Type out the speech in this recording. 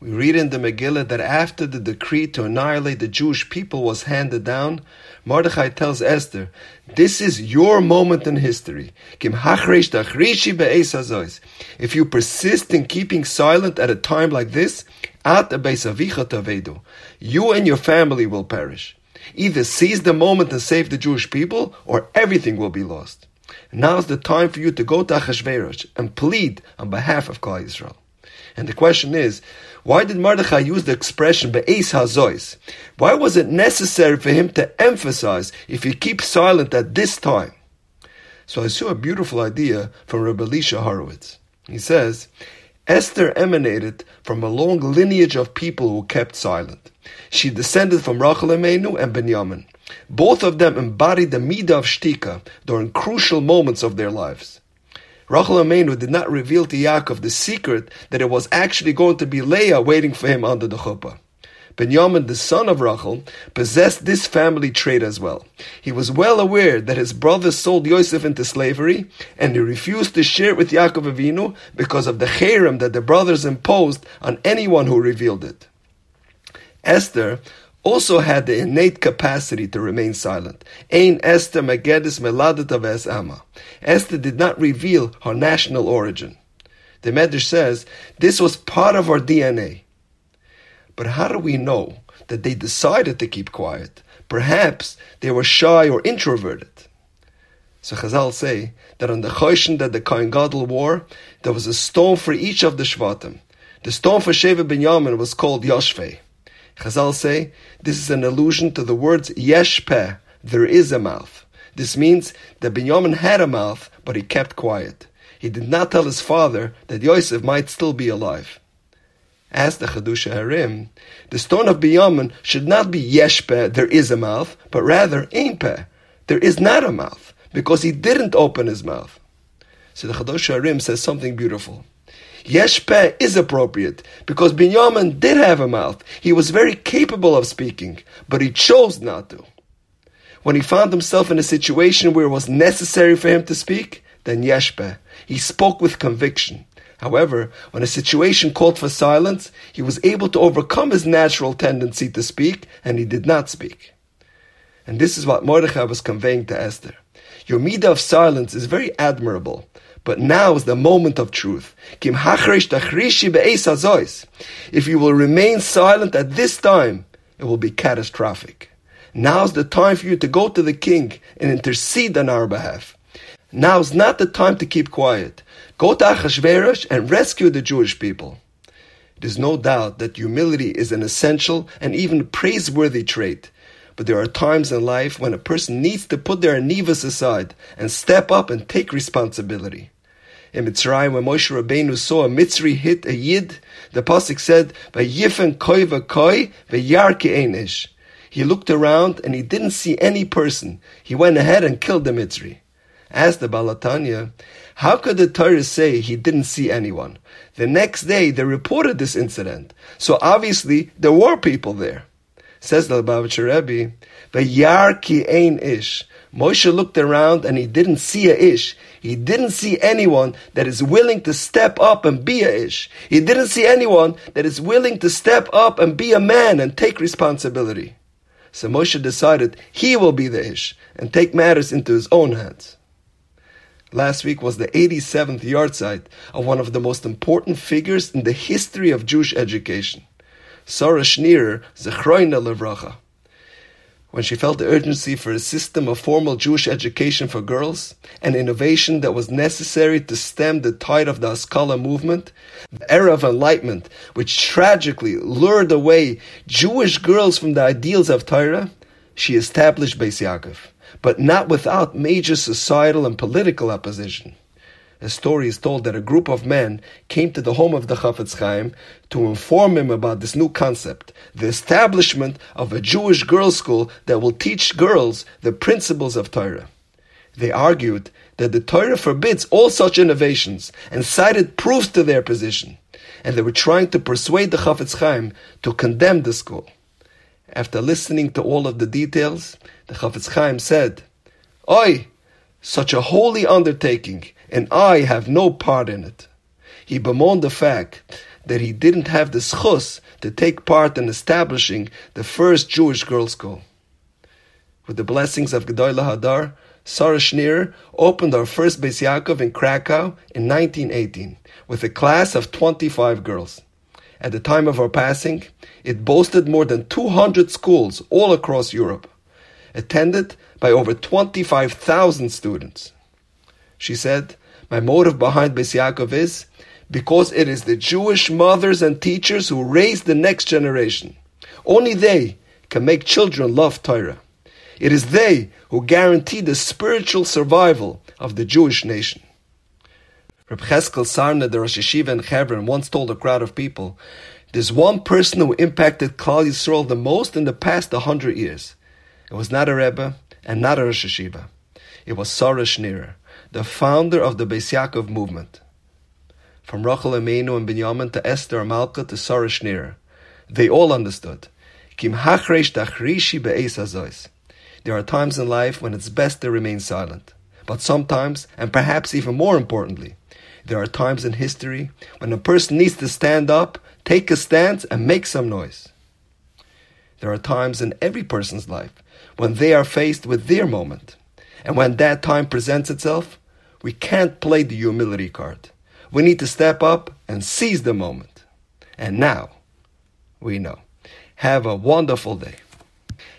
We read in the Megillah that after the decree to annihilate the Jewish people was handed down, Mordechai tells Esther, This is your moment in history. If you persist in keeping silent at a time like this, you and your family will perish. Either seize the moment and save the Jewish people, or everything will be lost. Now is the time for you to go to Achashverosh and plead on behalf of Klal Yisrael. And the question is, why did Mordechai use the expression be'ez hazois? Why was it necessary for him to emphasize if you keep silent at this time? So I saw a beautiful idea from Rabbi Elisha Horowitz. He says, Esther emanated from a long lineage of people who kept silent. She descended from Rachel Emenu and Benjamin. Both of them embodied the midah of shtika during crucial moments of their lives. Rachel Amenu did not reveal to Yaakov the secret that it was actually going to be Leah waiting for him under the chuppah. Benjamin, the son of Rachel, possessed this family trait as well. He was well aware that his brothers sold Yosef into slavery, and he refused to share it with Yaakov Avinu because of the cherem that the brothers imposed on anyone who revealed it. Esther also had the innate capacity to remain silent. Ein Esther Megedis Meladata Ves Ama. Esther did not reveal her national origin. The Medrash says this was part of our DNA. But how do we know that they decided to keep quiet? Perhaps they were shy or introverted. So Chazal say that on the Choshen that the Kohen Gadol wore, there was a stone for each of the Shvatim. The stone for Sheva Binyamin was called Yoshveh. Chazal say this is an allusion to the words yesh peh, there is a mouth. This means that Binyamin had a mouth, but he kept quiet. He did not tell his father that Yosef might still be alive. As the Chidushei HaRim, the stone of Binyamin should not be yesh peh, there is a mouth, but rather ein peh, there is not a mouth, because he didn't open his mouth. So the Chidushei HaRim says something beautiful. Yeshpeh is appropriate because Binyamin did have a mouth. He was very capable of speaking, but he chose not to. When he found himself in a situation where it was necessary for him to speak, then Yeshpeh. He spoke with conviction. However, when a situation called for silence, he was able to overcome his natural tendency to speak, and he did not speak. And this is what Mordechai was conveying to Esther. Your midah of silence is very admirable, but now is the moment of truth. If you will remain silent at this time, it will be catastrophic. Now's the time for you to go to the king and intercede on our behalf. Now's not the time to keep quiet. Go to Achashverosh and rescue the Jewish people. There's no doubt that humility is an essential and even praiseworthy trait. But there are times in life when a person needs to put their anivas aside and step up and take responsibility. In Mitzrayim, when Moshe Rabbeinu saw a Mitzri hit a Yid, the pasuk said, "Vayifen koi v'koi v'yarki einish." He looked around and he didn't see any person. He went ahead and killed the Mitzri. Asked the Baal HaTanya, how could the Torah say he didn't see anyone? The next day they reported this incident, so obviously there were people there. Says the Lubavitcher Rebbe, "V'yarki ein ish." Moshe looked around and he didn't see a ish. He didn't see anyone that is willing to step up and be a ish. He didn't see anyone that is willing to step up and be a man and take responsibility. So Moshe decided he will be the ish and take matters into his own hands. Last week was the 87th yahrzeit of one of the most important figures in the history of Jewish education, Sarah Schenirer, Zechroina Levracha when she felt the urgency for a system of formal Jewish education for girls, an innovation that was necessary to stem the tide of the Haskalah movement, the era of enlightenment, which tragically lured away Jewish girls from the ideals of Torah, she established Beis Yaakov, but not without major societal and political opposition a story is told that a group of men came to the home of the Chafetz Chaim to inform him about this new concept, the establishment of a Jewish girls' school that will teach girls the principles of Torah. They argued that the Torah forbids all such innovations and cited proofs to their position, and they were trying to persuade the Chafetz Chaim to condemn the school. After listening to all of the details, the Chafetz Chaim said, Oi, such a holy undertaking and I have no part in it. He bemoaned the fact that he didn't have the schus to take part in establishing the first Jewish girls' school. With the blessings of Gedolei HaDor, Sarah Schneer opened our first Beis Yaakov in Krakow in 1918 with a class of 25 girls. At the time of our passing, it boasted more than 200 schools all across Europe, attended by over 25,000 students. She said, My motive behind Beis Yaakov is because it is the Jewish mothers and teachers who raise the next generation. Only they can make children love Torah. It is they who guarantee the spiritual survival of the Jewish nation. Reb Cheskel Sarna, the Rosh Yeshiva in Hebron, once told a crowd of people, There's one person who impacted Klal Yisrael the most in the past hundred years. It was not a Rebbe and not a Rosh Yeshiva. It was Sarah Schneer, the founder of the Beis Yaakov movement. From Rachel Amenu and Binyamin to Esther Malka to Sarah Schneer, they all understood. Kim azois. There are times in life when it's best to remain silent. But sometimes, and perhaps even more importantly, there are times in history when a person needs to stand up, take a stance, and make some noise. There are times in every person's life when they are faced with their moment. And when that time presents itself, we can't play the humility card. We need to step up and seize the moment. And now, we know. Have a wonderful day.